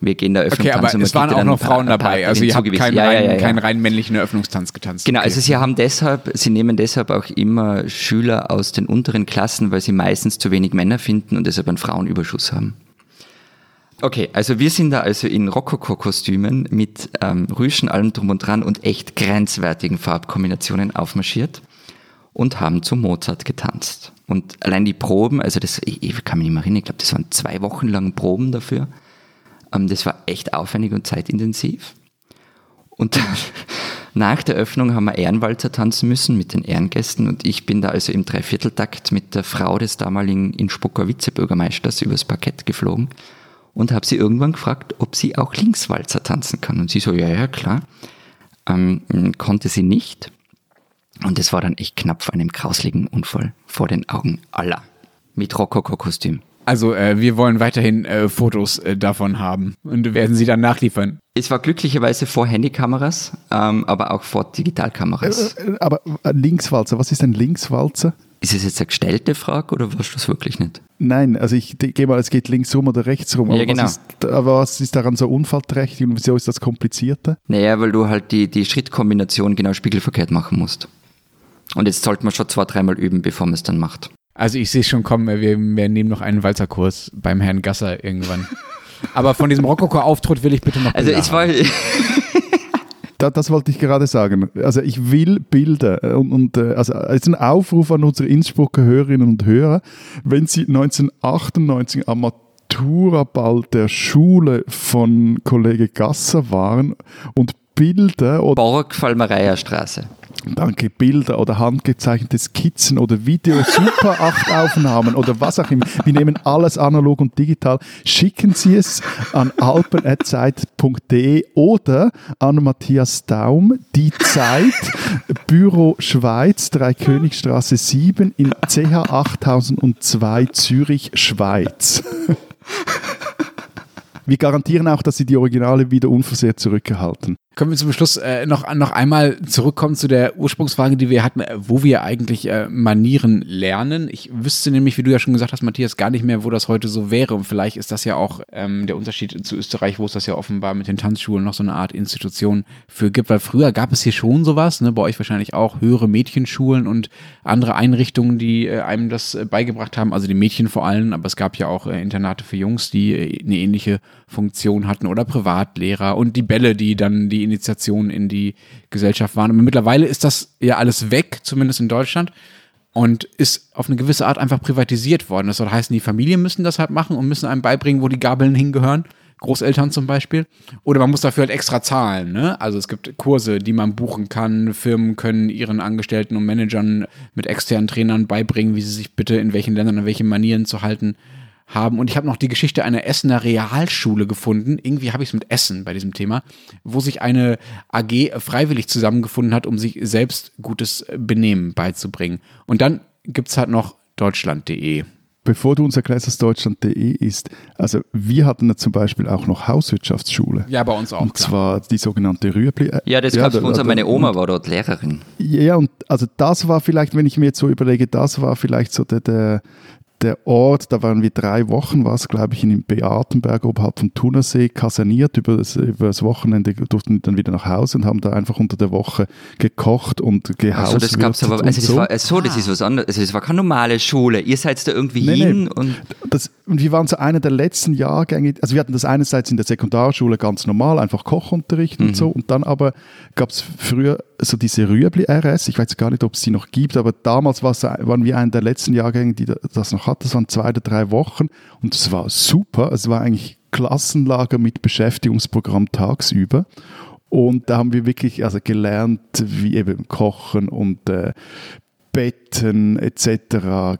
wir gehen da Eröffnung Okay, aber und es waren auch noch Frauen paar dabei. Also ihr habt keinen, Ja, rein, ja, ja. keinen rein männlichen Eröffnungstanz getanzt. Genau, okay. also sie haben deshalb, sie nehmen deshalb auch immer Schüler aus den unteren Klassen, weil sie meistens zu wenig Männer finden und deshalb einen Frauenüberschuss haben. Okay, also wir sind da also in Rokoko-Kostümen mit ähm, Rüschen, allem drum und dran und echt grenzwertigen Farbkombinationen aufmarschiert und haben zu Mozart getanzt. Und allein die Proben, also das, ich, ich kann mich nicht mehr erinnern, ich glaube, das waren zwei Wochen lang Proben dafür. Ähm, das war echt aufwendig und zeitintensiv. Und [LAUGHS] nach der Öffnung haben wir Ehrenwalzer tanzen müssen mit den Ehrengästen und ich bin da also im Dreivierteltakt mit der Frau des damaligen Innsbrucker Vizebürgermeisters übers Parkett geflogen und habe sie irgendwann gefragt, ob sie auch Linkswalzer tanzen kann. Und sie so, ja, ja, klar. Ähm, konnte sie nicht. Und es war dann echt knapp vor einem grausligen Unfall vor den Augen aller. Mit Rokoko-Kostüm. Also äh, wir wollen weiterhin äh, Fotos äh, davon haben und werden sie dann nachliefern. Es war glücklicherweise vor Handykameras, ähm, aber auch vor Digitalkameras. Äh, aber äh, Linkswalzer, was ist ein Linkswalzer? Ist es jetzt eine gestellte Frage oder weißt du es wirklich nicht? Nein, also ich gehe mal, es geht links rum oder rechts rum. Ja, Aber, genau. was, ist, aber was ist daran so unfallträchtig und wieso ist das komplizierter? Naja, weil du halt die, die Schrittkombination genau spiegelverkehrt machen musst. Und jetzt sollte man schon zwei, dreimal üben, bevor man es dann macht. Also ich sehe es schon kommen, wir, wir nehmen noch einen Walzerkurs beim Herrn Gasser irgendwann. [LAUGHS] Aber von diesem Rokoko-Auftritt will ich bitte noch Also es [LAUGHS] war. Da, das wollte ich gerade sagen. Also ich will Bilder äh, und, und äh, also es ist ein Aufruf an unsere Innsbrucker Hörerinnen und Hörer, wenn Sie 1998 am der Schule von Kollege Gasser waren und Bilder oder Borg Straße. Danke, Bilder oder handgezeichnete Skizzen oder Video Super [LAUGHS] 8 Aufnahmen oder was auch immer. Wir nehmen alles analog und digital. Schicken Sie es an alpen.zeit.de oder an Matthias Daum, die Zeit, Büro Schweiz, Dreikönigstraße 7 in CH 8002 Zürich, Schweiz. Wir garantieren auch, dass Sie die Originale wieder unversehrt zurückerhalten. Können wir zum Schluss äh, noch, noch einmal zurückkommen zu der Ursprungsfrage, die wir hatten, äh, wo wir eigentlich äh, Manieren lernen. Ich wüsste nämlich, wie du ja schon gesagt hast, Matthias, gar nicht mehr, wo das heute so wäre. Und vielleicht ist das ja auch ähm, der Unterschied zu Österreich, wo es das ja offenbar mit den Tanzschulen noch so eine Art Institution für gibt. Weil früher gab es hier schon sowas, ne? bei euch wahrscheinlich auch höhere Mädchenschulen und andere Einrichtungen, die äh, einem das äh, beigebracht haben. Also die Mädchen vor allem, aber es gab ja auch äh, Internate für Jungs, die eine ähnliche Funktion hatten oder Privatlehrer und die Bälle, die dann die Initiation in die Gesellschaft waren. Aber mittlerweile ist das ja alles weg, zumindest in Deutschland, und ist auf eine gewisse Art einfach privatisiert worden. Das soll heißen, die Familien müssen das halt machen und müssen einem beibringen, wo die Gabeln hingehören. Großeltern zum Beispiel. Oder man muss dafür halt extra zahlen. Ne? Also es gibt Kurse, die man buchen kann. Firmen können ihren Angestellten und Managern mit externen Trainern beibringen, wie sie sich bitte in welchen Ländern an welche Manieren zu halten haben. Und ich habe noch die Geschichte einer Essener Realschule gefunden. Irgendwie habe ich es mit Essen bei diesem Thema, wo sich eine AG freiwillig zusammengefunden hat, um sich selbst gutes Benehmen beizubringen. Und dann gibt es halt noch deutschland.de. Bevor du uns erklärst, was deutschland.de ist, also wir hatten ja zum Beispiel auch noch Hauswirtschaftsschule. Ja, bei uns auch. Und klar. zwar die sogenannte Rüebli. äh, Ja, das gab's da- bei uns. da- Meine Oma und- war dort Lehrerin. Ja, und also das war vielleicht, wenn ich mir jetzt so überlege, das war vielleicht so der, der, der Ort, da waren wir drei Wochen, war es glaube ich in Beatenberg oberhalb vom Thunersee kaserniert, über das, über das Wochenende durften dann wieder nach Hause und haben da einfach unter der Woche gekocht und gehaust. Also das gab's aber, also das war, so, das ist was anderes. Also das war keine normale Schule. Ihr seid da irgendwie Nee, hin nee. und Das, und wir waren so einer der letzten Jahrgänge, also wir hatten das einerseits in der Sekundarschule ganz normal, einfach Kochunterricht Mhm. und so, und dann aber gab es früher so diese Rüebli-RS. Ich weiß gar nicht, ob es sie noch gibt, aber damals waren wir einer der letzten Jahrgänge, die das noch hatten. Das waren zwei oder drei Wochen und es war super. Es war eigentlich Klassenlager mit Beschäftigungsprogramm tagsüber. Und da haben wir wirklich also gelernt, wie eben kochen und äh, Betten etc.,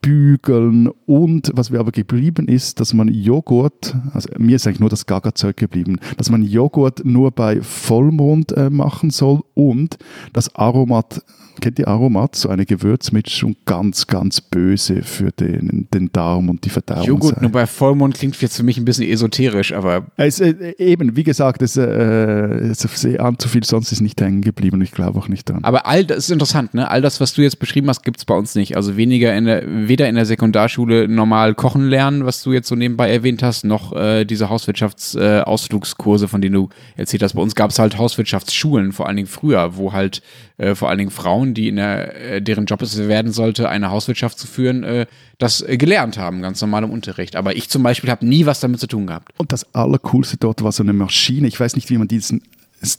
bügeln und was mir aber geblieben ist, dass man Joghurt, also mir ist eigentlich nur das Gaga-Zeug geblieben, dass man Joghurt nur bei Vollmond äh, machen soll und das Aromat kennt ihr Aromat? So eine Gewürzmischung, ganz, ganz böse für den, den Darm und die Verdauung. Joghurt nur bei Vollmond klingt jetzt für mich ein bisschen esoterisch, aber. Es, äh, eben, wie gesagt, es, äh, sehr an zu viel, sonst ist nicht hängen geblieben und ich glaube auch nicht dran. Aber all das ist interessant, ne? All das, was du jetzt beschrieben hast, gibt es bei uns nicht. Also weniger in der, weder in der Sekundarschule normal kochen lernen, was du jetzt so nebenbei erwähnt hast, noch äh, diese Hauswirtschaftsausflugskurse, äh, von denen du erzählt hast. Bei uns gab es halt Hauswirtschaftsschulen, vor allen Dingen früher, wo halt äh, vor allen Dingen Frauen, die in der, äh, deren Job es werden sollte, eine Hauswirtschaft zu führen, äh, das äh, gelernt haben, ganz normal im Unterricht. Aber ich zum Beispiel habe nie was damit zu tun gehabt. Und das Allercoolste dort war so eine Maschine, ich weiß nicht, wie man diesen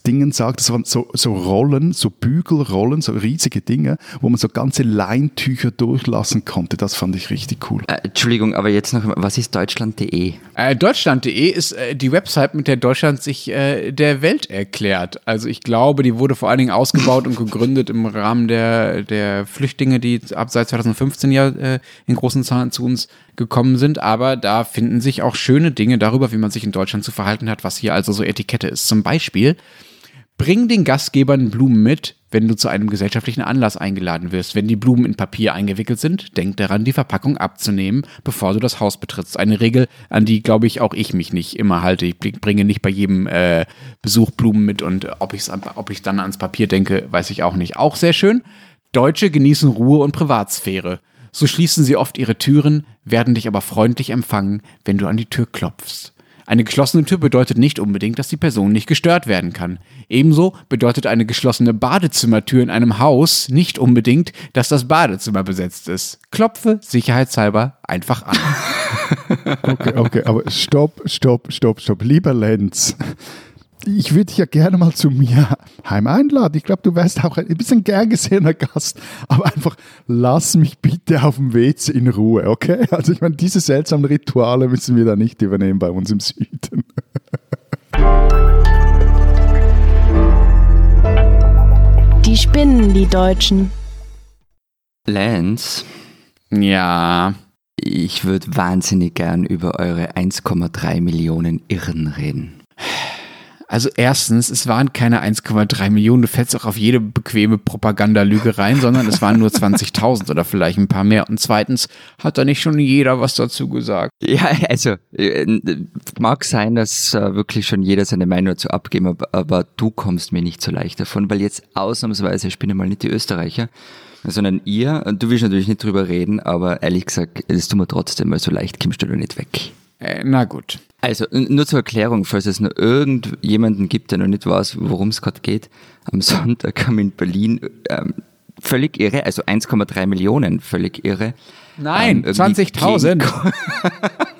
Dingen sagt, das waren so, so Rollen, so Bügelrollen, so riesige Dinge, wo man so ganze Leintücher durchlassen konnte. Das fand ich richtig cool. Äh, Entschuldigung, aber jetzt noch, was ist deutschland.de? Äh, deutschland.de ist äh, die Website, mit der Deutschland sich äh, der Welt erklärt. Also ich glaube, die wurde vor allen Dingen ausgebaut und gegründet im Rahmen der, der Flüchtlinge, die ab seit 2015 ja äh, in großen Zahlen zu uns gekommen sind, aber da finden sich auch schöne Dinge darüber, wie man sich in Deutschland zu verhalten hat, was hier also so Etikette ist. Zum Beispiel, bring den Gastgebern Blumen mit, wenn du zu einem gesellschaftlichen Anlass eingeladen wirst. Wenn die Blumen in Papier eingewickelt sind, denk daran, die Verpackung abzunehmen, bevor du das Haus betrittst. Eine Regel, an die, glaube ich, auch ich mich nicht immer halte. Ich bringe nicht bei jedem äh, Besuch Blumen mit und ob, ich's, ob ich dann ans Papier denke, weiß ich auch nicht. Auch sehr schön. Deutsche genießen Ruhe und Privatsphäre. So schließen sie oft ihre Türen, werden dich aber freundlich empfangen, wenn du an die Tür klopfst. Eine geschlossene Tür bedeutet nicht unbedingt, dass die Person nicht gestört werden kann. Ebenso bedeutet eine geschlossene Badezimmertür in einem Haus nicht unbedingt, dass das Badezimmer besetzt ist. Klopfe sicherheitshalber einfach an. [LAUGHS] Okay, okay, aber stopp, stopp, stopp, stopp. Lieber Lenz, ich würde dich ja gerne mal zu mir heim einladen. Ich glaube, du wärst auch ein bisschen gern gesehener Gast. Aber einfach lass mich bitte auf dem WC in Ruhe, okay? Also ich meine, diese seltsamen Rituale müssen wir da nicht übernehmen bei uns im Süden. Die spinnen, die Deutschen. Lance, Ja. ich würde wahnsinnig gern über eure 1,3 Millionen Irren reden. Also erstens, es waren keine 1,3 Millionen, du fällst auch auf jede bequeme Propagandalüge rein, sondern es waren nur [LAUGHS] 20.000 oder vielleicht ein paar mehr. Und zweitens, hat da nicht schon jeder was dazu gesagt? Ja, also äh, mag sein, dass äh, wirklich schon jeder seine Meinung dazu abgeben, aber, aber du kommst mir nicht so leicht davon, weil jetzt ausnahmsweise, ich bin ja mal nicht die Österreicher, sondern ihr, und du willst natürlich nicht drüber reden, aber ehrlich gesagt, es tut mir trotzdem, weil so leicht kommst du da nicht weg. Äh, na gut. Also nur zur Erklärung, falls es noch irgendjemanden gibt, der noch nicht weiß, worum es gerade geht. Am [LAUGHS] Sonntag haben in Berlin ähm, völlig irre, also 1,3 Millionen völlig irre. Nein, ähm, irgendwie 20.000. [LAUGHS]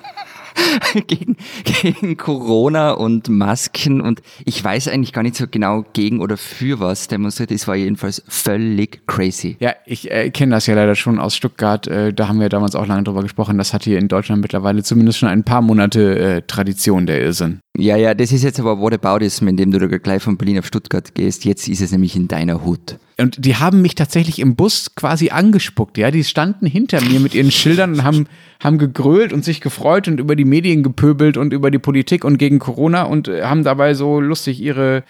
[LAUGHS] Gegen, gegen Corona und Masken und ich weiß eigentlich gar nicht so genau gegen oder für was demonstriert ist, war jedenfalls völlig crazy. Ja, ich äh, kenne das ja leider schon aus Stuttgart. Äh, da haben wir damals auch lange drüber gesprochen. Das hat hier in Deutschland mittlerweile zumindest schon ein paar Monate äh, Tradition, der Irrsinn. Ja, ja, das ist jetzt aber Whataboutism, indem du da gleich von Berlin auf Stuttgart gehst. Jetzt ist es nämlich in deiner Hut. Und die haben mich tatsächlich im Bus quasi angespuckt, ja. Die standen hinter mir mit ihren Schildern und haben, haben gegrölt und sich gefreut und über die Medien gepöbelt und über die Politik und gegen Corona und äh, haben dabei so lustig ihre,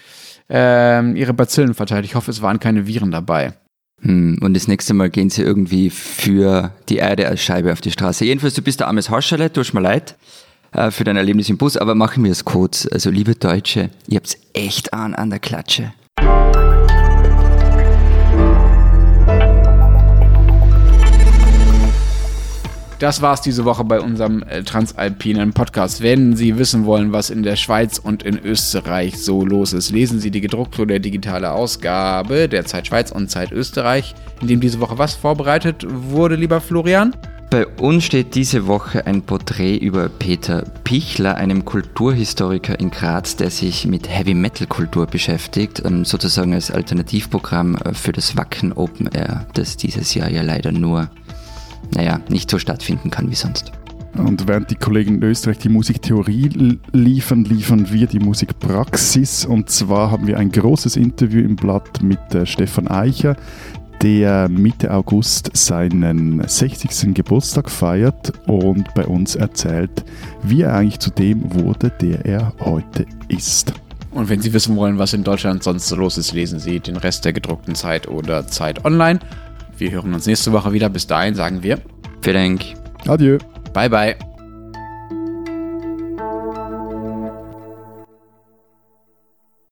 ähm, ihre Bazillen verteilt. Ich hoffe, es waren keine Viren dabei. Hm, und das nächste Mal gehen sie irgendwie für die Erde als Scheibe auf die Straße. Jedenfalls, du bist der armes Hauscherle, tut mir leid äh, für dein Erlebnis im Bus, aber machen wir es kurz. Also, liebe Deutsche, ihr habt's echt an an der Klatsche. Das war's diese Woche bei unserem äh, Transalpinen Podcast. Wenn Sie wissen wollen, was in der Schweiz und in Österreich so los ist, lesen Sie die gedruckte oder digitale Ausgabe der Zeit Schweiz und Zeit Österreich, in dem diese Woche was vorbereitet wurde, lieber Florian? Bei uns steht diese Woche ein Porträt über Peter Pichler, einem Kulturhistoriker in Graz, der sich mit Heavy Metal Kultur beschäftigt, ähm, sozusagen als Alternativprogramm äh, für das Wacken Open Air, das dieses Jahr ja leider nur, naja, nicht so stattfinden kann wie sonst. Und während die Kollegen in Österreich die Musiktheorie liefern, liefern wir die Musikpraxis. Und zwar haben wir ein großes Interview im Blatt mit äh, Stefan Eicher, der Mitte August seinen 60. Geburtstag feiert und bei uns erzählt, wie er eigentlich zu dem wurde, der er heute ist. Und wenn Sie wissen wollen, was in Deutschland sonst so los ist, lesen Sie den Rest der gedruckten Zeit oder Zeit online. Wir hören uns nächste Woche wieder. Bis dahin sagen wir. Vielen Dank. Adieu. Bye, bye.